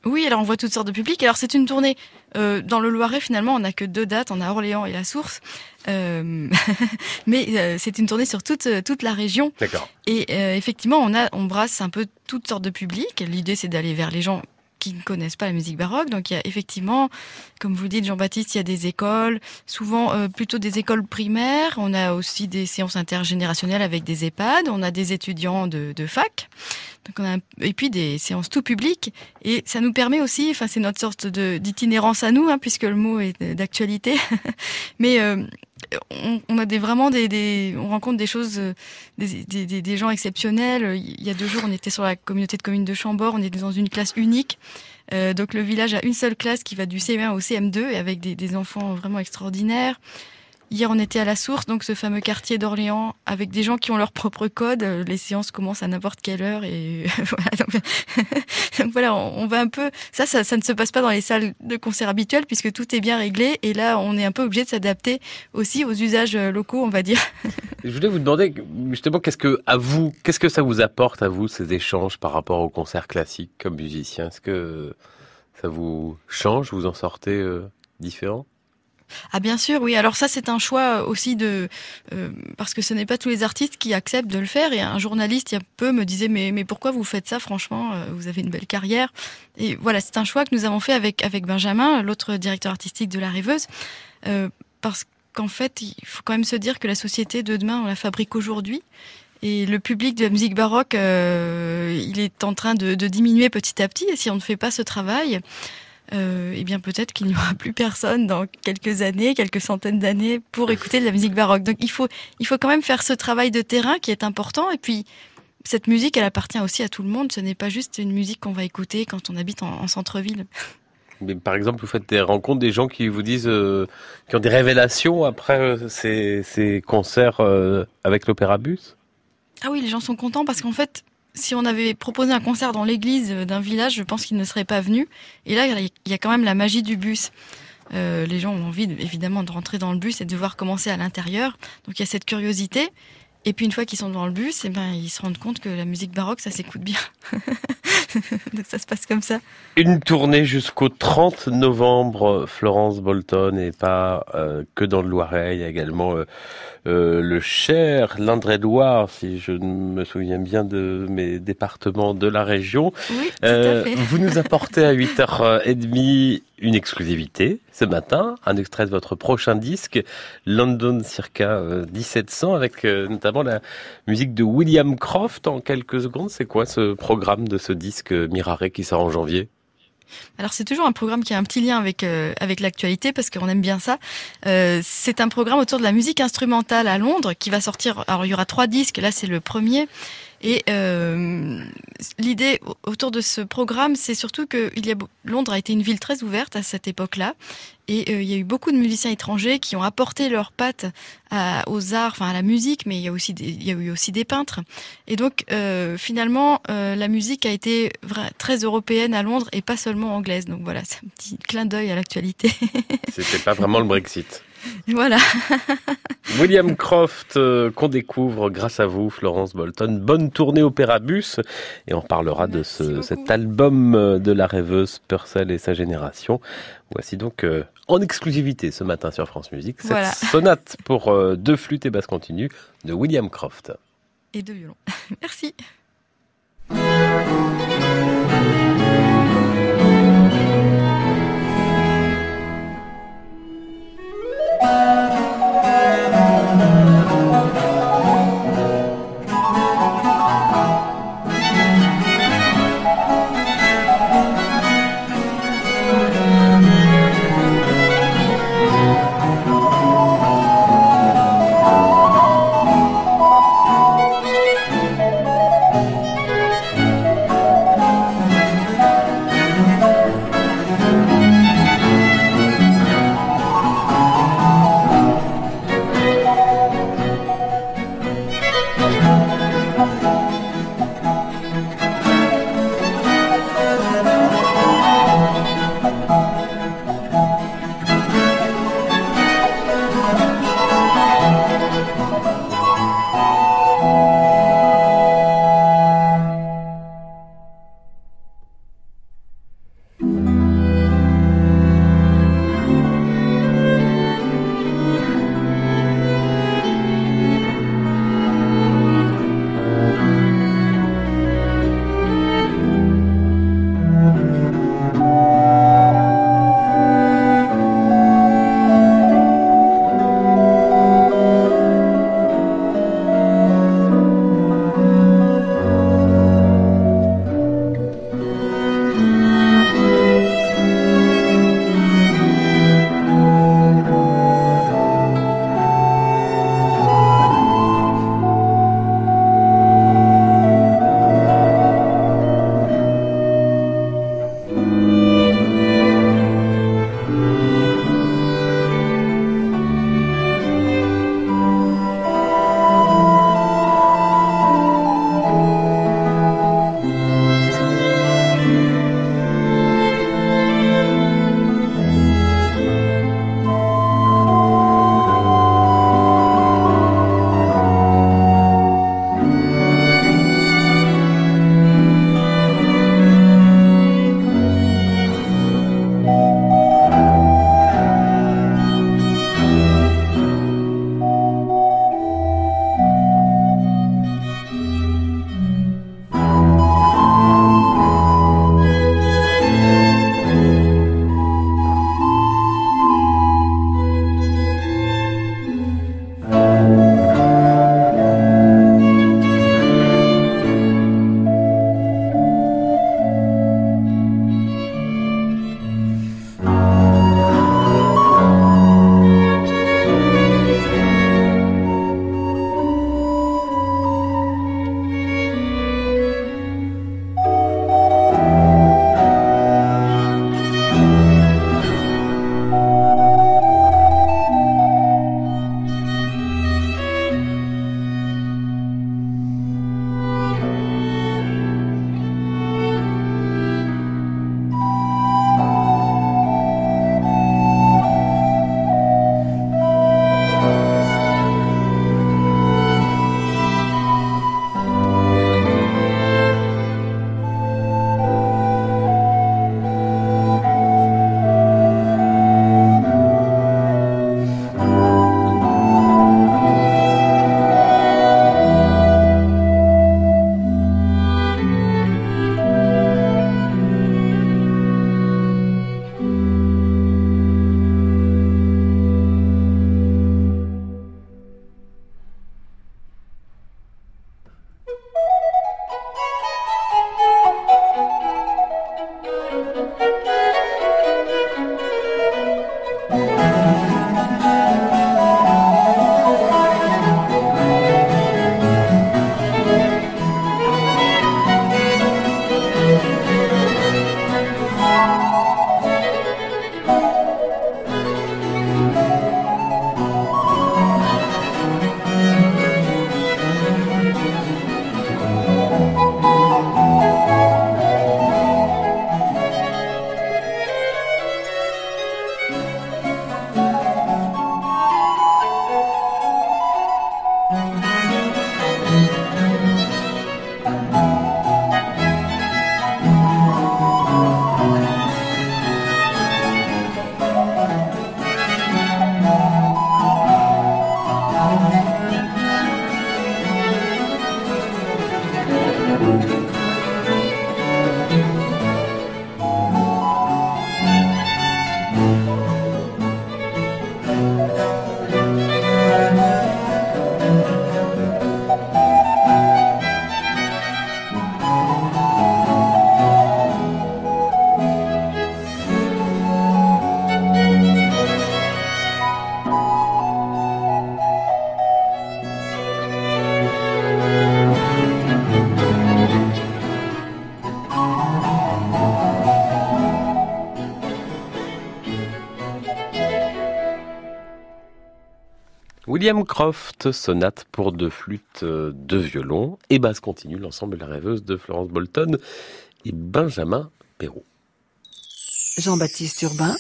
Oui, alors on voit toutes sortes de publics. Alors c'est une tournée euh, dans le Loiret finalement, on n'a que deux dates, on a Orléans et la Source, euh, mais euh, c'est une tournée sur toute toute la région. D'accord. Et effectivement, on a on brasse un peu toutes sortes de publics. L'idée c'est d'aller vers les gens qui ne connaissent pas la musique baroque. Donc il y a effectivement, comme vous dites Jean-Baptiste, il y a des écoles, souvent euh, plutôt des écoles primaires. On a aussi des séances intergénérationnelles avec des EHPAD. On a des étudiants de, de fac. Donc on a et puis des séances tout public. Et ça nous permet aussi, enfin c'est notre sorte de d'itinérance à nous, hein, puisque le mot est d'actualité. Mais euh, on, a des, vraiment des, on rencontre des choses, euh, des, des, gens exceptionnels. Il y a deux jours, on était sur la communauté de communes de Chambord, on était dans une classe unique. Euh, donc le village a une seule classe qui va du CM1 au CM2 et avec des, enfants vraiment extraordinaires. Hier, on était à la source, donc ce fameux quartier d'Orléans, avec des gens qui ont leur propre code. Les séances commencent à n'importe quelle heure et voilà. Donc, voilà, on, va un peu. Ça, ça, ne se passe pas dans les salles de concert habituelles puisque tout est bien réglé. Et là, on est un peu obligé de s'adapter aussi aux usages locaux, on va dire. Je voulais vous demander justement qu'est-ce que à vous, qu'est-ce que ça vous apporte à vous ces échanges par rapport au concert classique comme musicien Est-ce que ça vous change? Vous en sortez euh, différent? Ah bien sûr, oui. Alors ça c'est un choix aussi de euh, parce que ce n'est pas tous les artistes qui acceptent de le faire. Et un journaliste il y a peu me disait mais mais pourquoi vous faites ça? Franchement, euh, vous avez une belle carrière. Et voilà, c'est un choix que nous avons fait avec avec Benjamin, l'autre directeur artistique de la Rêveuse, euh, parce qu'en fait il faut quand même se dire que la société de demain on la fabrique aujourd'hui. Et le public de la musique baroque, il est en train de, de, diminuer petit à petit. Et si on ne fait pas ce travail, euh, eh bien peut-être qu'il n'y aura plus personne dans quelques années, quelques centaines d'années pour écouter de la musique baroque. Donc il faut, il faut quand même faire ce travail de terrain qui est important. Et puis cette musique, elle appartient aussi à tout le monde. Ce n'est pas juste une musique qu'on va écouter quand on habite en, centre-ville. Mais par exemple, vous faites des rencontres des gens qui vous disent, euh, qui ont des révélations après euh, ces, ces, concerts avec l'Opéra Bus? Ah oui, les gens sont contents parce qu'en fait, si on avait proposé un concert dans l'église d'un village, je pense qu'ils ne seraient pas venus. Et là, il y a quand même la magie du bus. Euh, les gens ont envie, évidemment, de rentrer dans le bus et de voir commencer à l'intérieur. Donc il y a cette curiosité. Et puis une fois qu'ils sont dans le bus, eh ben, ils se rendent compte que la musique baroque, ça s'écoute bien. Donc ça se passe comme ça. Une tournée jusqu'au 30 novembre, Florence Bolton, et pas euh, que dans le Loiret, il y a également euh, euh, le Cher, l'Indre-et-Loire, si je me souviens bien de mes départements de la région. Oui, tout à fait. Vous nous apportez à 8h30 une exclusivité ce matin, un extrait de votre prochain disque, London circa 1700, avec notamment la musique de William Croft en quelques secondes. C'est quoi ce programme de ce disque Mirare qui sort en janvier? Alors c'est toujours un programme qui a un petit lien avec euh, avec l'actualité parce qu'on aime bien ça. Euh, c'est un programme autour de la musique instrumentale à Londres qui va sortir. Alors il y aura trois disques. Là c'est le premier. Et euh, l'idée autour de ce programme, c'est surtout que Londres a été une ville très ouverte à cette époque-là, et euh, il y a eu beaucoup de musiciens étrangers qui ont apporté leurs pattes aux arts, enfin à la musique, mais il y a aussi il y a eu aussi des peintres. Et donc euh, finalement, euh, la musique a été très européenne à Londres et pas seulement anglaise. Donc voilà, c'est un petit clin d'œil à l'actualité. C'était pas vraiment le Brexit. Voilà. William Croft, euh, qu'on découvre grâce à vous, Florence Bolton. Bonne tournée Opéra Bus. Et on parlera de ce, cet album euh, de la rêveuse Purcell et sa génération. Voici donc euh, en exclusivité ce matin sur France Musique cette sonate pour deux flûtes et basses continues de William Croft. Et deux violons. Merci. William Croft, sonate pour deux flûtes, deux violons et basse continue, l'ensemble La rêveuse de Florence Bolton et Benjamin Perrault. Jean-Baptiste Urbain,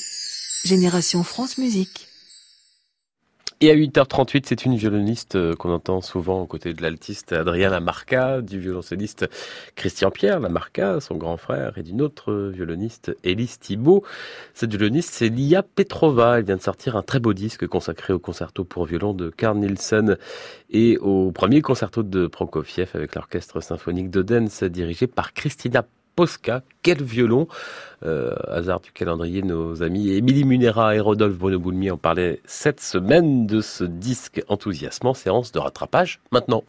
Génération France Musique. Et à 8h38, c'est une violoniste euh, qu'on entend souvent aux côtés de l'altiste Adrien Lamarca, du violoncelliste Christian Pierre Lamarca, son grand frère, et d'une autre violoniste, Élise Thibault. Cette violoniste, c'est Lia Petrova. Elle vient de sortir un très beau disque consacré au concerto pour violon de Carl Nielsen et au premier concerto de Prokofiev avec l'orchestre symphonique d'Odense dirigé par Christina Posca. Quel violon euh, Hasard du calendrier, nos amis Émilie Munera et Rodolphe Bruno Boulmy en parlaient cette semaine de ce disque enthousiasmant, séance de rattrapage maintenant.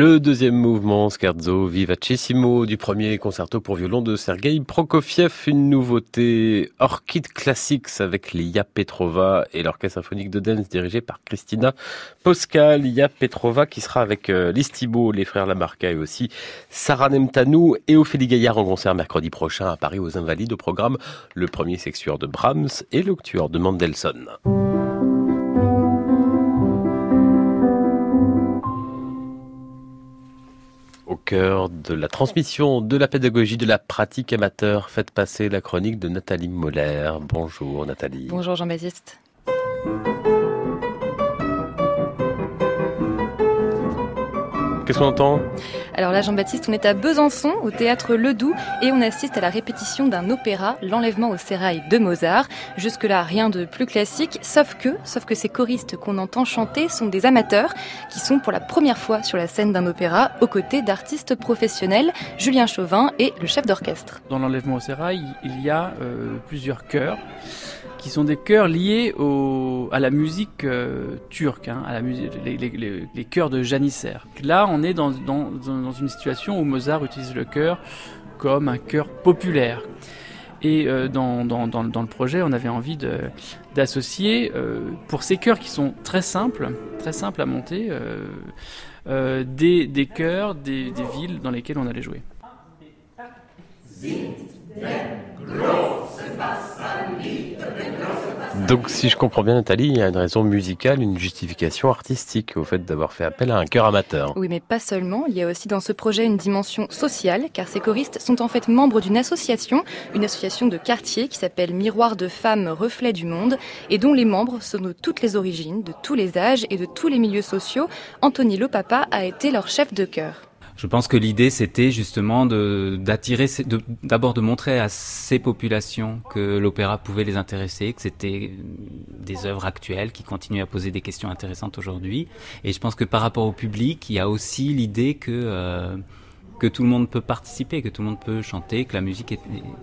Le deuxième mouvement, Scherzo Vivacissimo, du premier concerto pour violon de Sergei Prokofiev, une nouveauté Orchid Classics avec Lia Petrova et l'orchestre symphonique de dance dirigé par Christina Posca. Lia Petrova qui sera avec euh, Listibo, les frères Lamarca et aussi Sarah Nemtanou et Ophélie Gaillard en concert mercredi prochain à Paris aux Invalides au programme le premier sexueur de Brahms et l'octueur de Mendelssohn. Au cœur de la transmission de la pédagogie de la pratique amateur, faites passer la chronique de Nathalie Moller. Bonjour Nathalie. Bonjour Jean-Baptiste. Qu'est-ce qu'on entend? Alors là, Jean-Baptiste, on est à Besançon, au théâtre Ledoux, et on assiste à la répétition d'un opéra, L'enlèvement au sérail de Mozart. Jusque-là, rien de plus classique, sauf que, sauf que ces choristes qu'on entend chanter sont des amateurs qui sont pour la première fois sur la scène d'un opéra aux côtés d'artistes professionnels, Julien Chauvin et le chef d'orchestre. Dans L'enlèvement au sérail, il y a euh, plusieurs chœurs qui sont des chœurs liés à la musique euh, turque, hein, à la musique, les, chœurs de janissaire. Là, on est dans, une situation où Mozart utilise le chœur comme un chœur populaire. Et euh, dans, le projet, on avait envie d'associer, euh, pour ces chœurs qui sont très simples, très simples à monter, des, des chœurs des, des villes dans lesquelles on allait jouer. Donc, si je comprends bien, Nathalie, il y a une raison musicale, une justification artistique au fait d'avoir fait appel à un chœur amateur. Oui, mais pas seulement. Il y a aussi dans ce projet une dimension sociale, car ces choristes sont en fait membres d'une association, une association de quartier qui s'appelle Miroir de femmes reflet du monde, et dont les membres sont de toutes les origines, de tous les âges et de tous les milieux sociaux. Anthony Lopapa a été leur chef de chœur. Je pense que l'idée, c'était justement d'attirer, d'abord de, montrer à ces populations que l'opéra pouvait les intéresser, que c'était des œuvres actuelles qui continuent à poser des questions intéressantes aujourd'hui. Et je pense que par rapport au public, il y a aussi l'idée que euh, que tout le monde peut participer, que tout le monde peut chanter, que la musique est,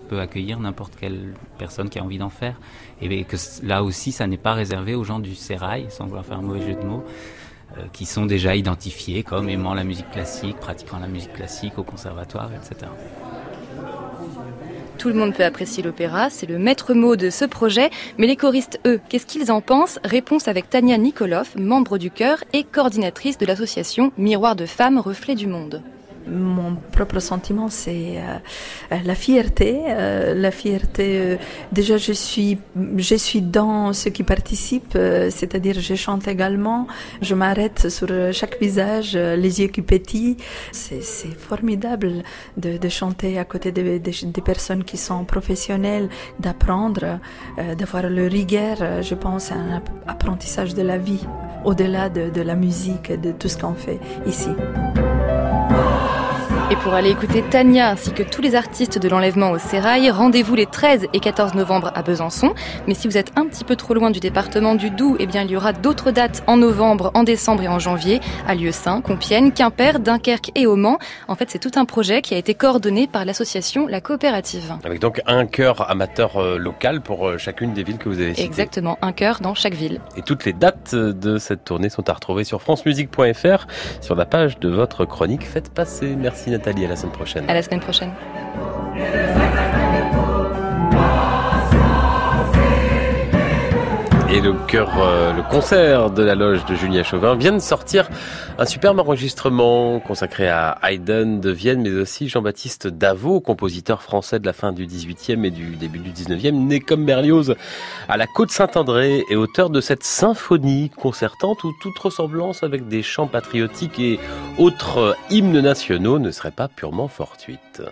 peut accueillir n'importe quelle personne qui a envie d'en faire. Et que là aussi, ça n'est pas réservé aux gens du sérail, sans vouloir faire un mauvais jeu de mots. Euh, qui sont déjà identifiés comme aimant la musique classique, pratiquant la musique classique au conservatoire, etc. Tout le monde peut apprécier l'opéra, c'est le maître mot de ce projet, mais les choristes, eux, qu'est-ce qu'ils en pensent? Réponse avec Tania Nikolov, membre du chœur et coordinatrice de l'association Miroir de femmes, reflet du monde mon propre sentiment, c'est euh, la fierté. Euh, la fierté. Euh, déjà, je suis, je suis dans ceux qui participent, c'est-à-dire je chante également. Je m'arrête sur chaque visage, les yeux qui pétillent. C'est formidable de, chanter à côté des de, de personnes qui sont professionnelles, d'apprendre, d'avoir le rigueur. Je pense à un apprentissage de la vie, au-delà de, de la musique, de tout ce qu'on fait ici. Et pour aller écouter Tania ainsi que tous les artistes de l'enlèvement au Sérail, rendez-vous les 13 et 14 novembre à Besançon. Mais si vous êtes un petit peu trop loin du département du Doubs, eh bien il y aura d'autres dates en novembre, en décembre et en janvier à Lieu-Saint, Compiègne, Quimper, Dunkerque et au Mans. En fait, c'est tout un projet qui a été coordonné par l'association La Coopérative. Avec donc un chœur amateur euh, local pour euh, chacune des villes que vous avez citées. Exactement, un chœur dans chaque ville. Et toutes les dates de cette tournée sont à retrouver sur francemusique.fr sur la page de votre chronique Faites passer. Merci À la semaine prochaine. Et le chœur, euh, le concert de la loge de Julien Chauvin vient de sortir un superbe enregistrement consacré à Haydn de Vienne, mais aussi Jean-Baptiste Davot, compositeur français de la fin du XVIIIe et du début du XIXe, né comme Berlioz à la côte Saint-André et auteur de cette symphonie concertante où toute ressemblance avec des chants patriotiques et autres hymnes nationaux ne serait pas purement fortuite.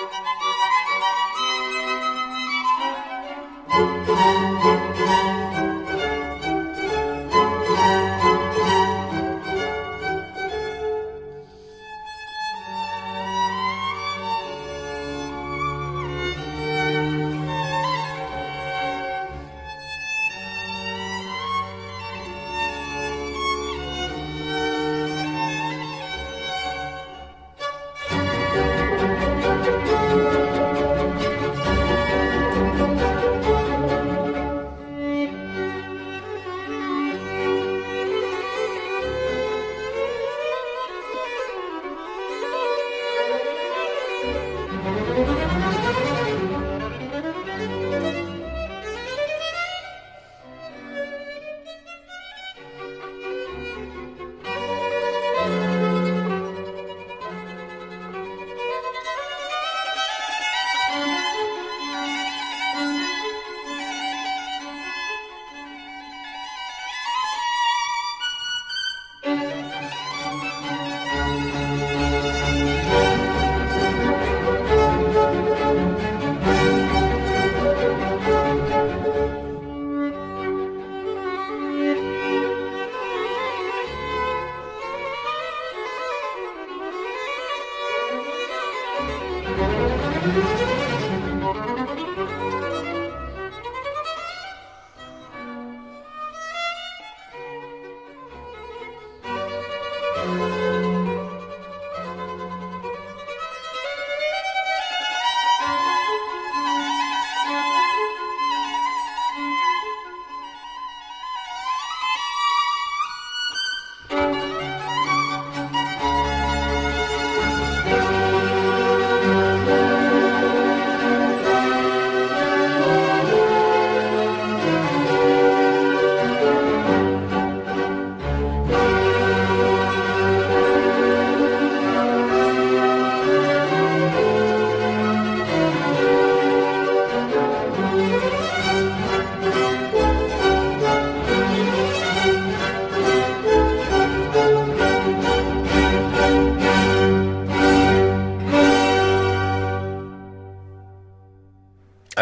Thank you.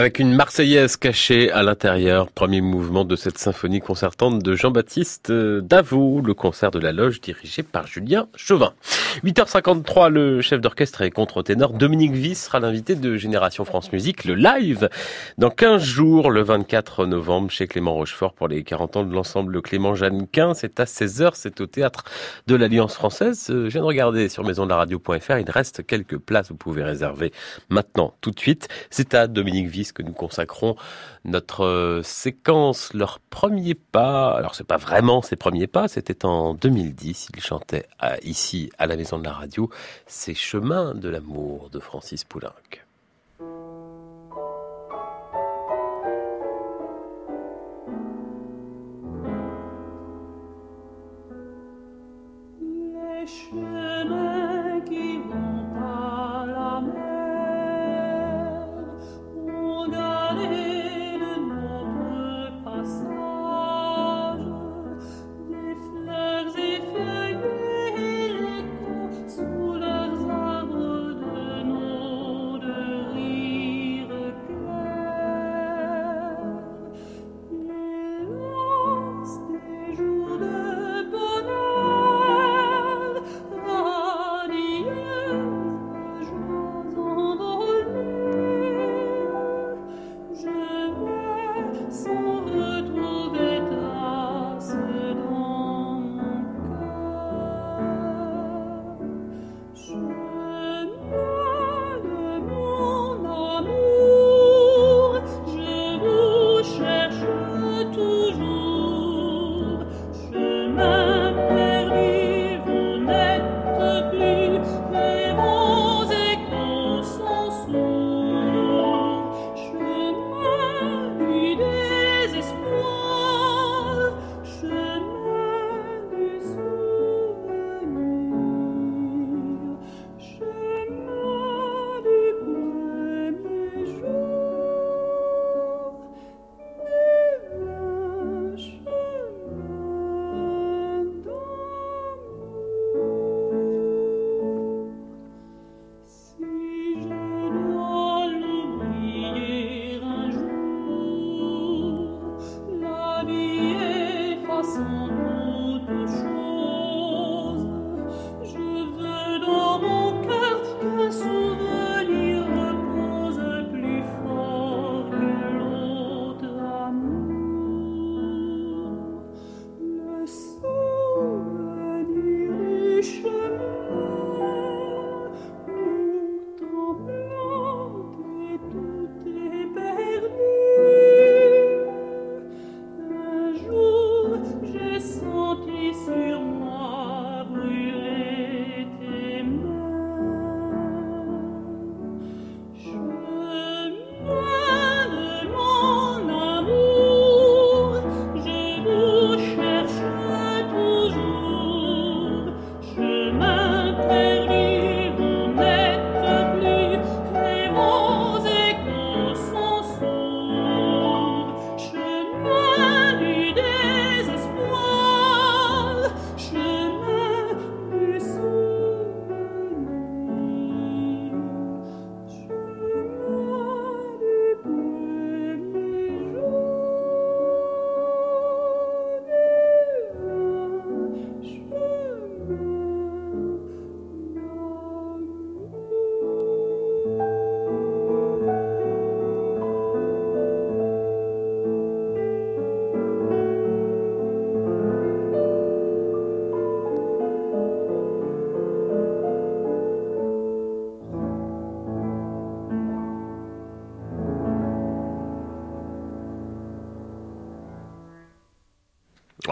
Avec une Marseillaise cachée à l'intérieur. Premier mouvement de cette symphonie concertante de Jean-Baptiste Davout, le concert de la loge dirigé par Julien Chauvin. 8h53, le chef d'orchestre et contre-ténor Dominique Viss sera l'invité de Génération France Musique, le live, dans 15 jours, le 24 novembre, chez Clément Rochefort pour les 40 ans de l'ensemble Clément Jeannequin. C'est à 16h, c'est au théâtre de l'Alliance française. Je viens de regarder sur maisondelaradio.fr, il reste quelques places, vous pouvez réserver maintenant, tout de suite. C'est à Dominique Viss nous consacrons notre euh, séquence, leur premier pas. Alors c'est pas vraiment ses premiers pas, c'était en 2010. Il chantait ici à la Maison de la Radio Ces chemins de l'amour de Francis Poulenc.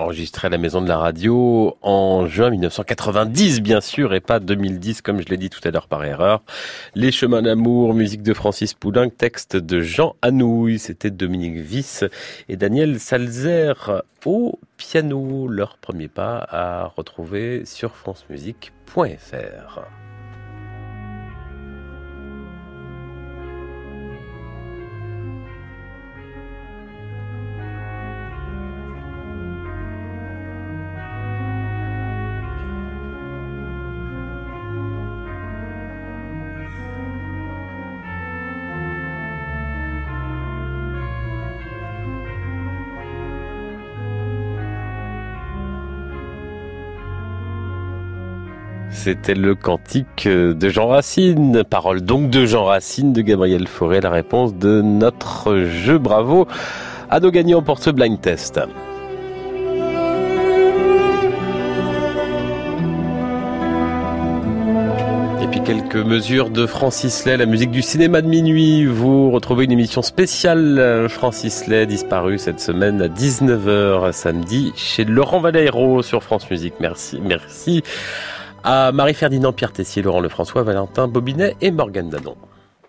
Enregistré à la Maison de la Radio en juin 1990, bien sûr, et pas 2010, comme je l'ai dit tout à l'heure par erreur. Les chemins d'amour, musique de Francis Poulenc, texte de Jean Anouilh, c'était Dominique Viss et Daniel Salzer au piano. Leur premier pas à retrouver sur francemusique.fr. C'était le cantique de Jean Racine, parole donc de Jean Racine, de Gabriel Fauré, la réponse de notre jeu. Bravo à nos gagnants pour ce blind test. Et puis quelques mesures de Francis Lay, la musique du cinéma de minuit. Vous retrouvez une émission spéciale euh, Francis Lay, disparu cette semaine à 19h samedi chez Laurent Valero sur France Musique. Merci, merci à Marie-Ferdinand Pierre Tessier, Laurent Lefrançois, Valentin Bobinet et Morgane Dadon.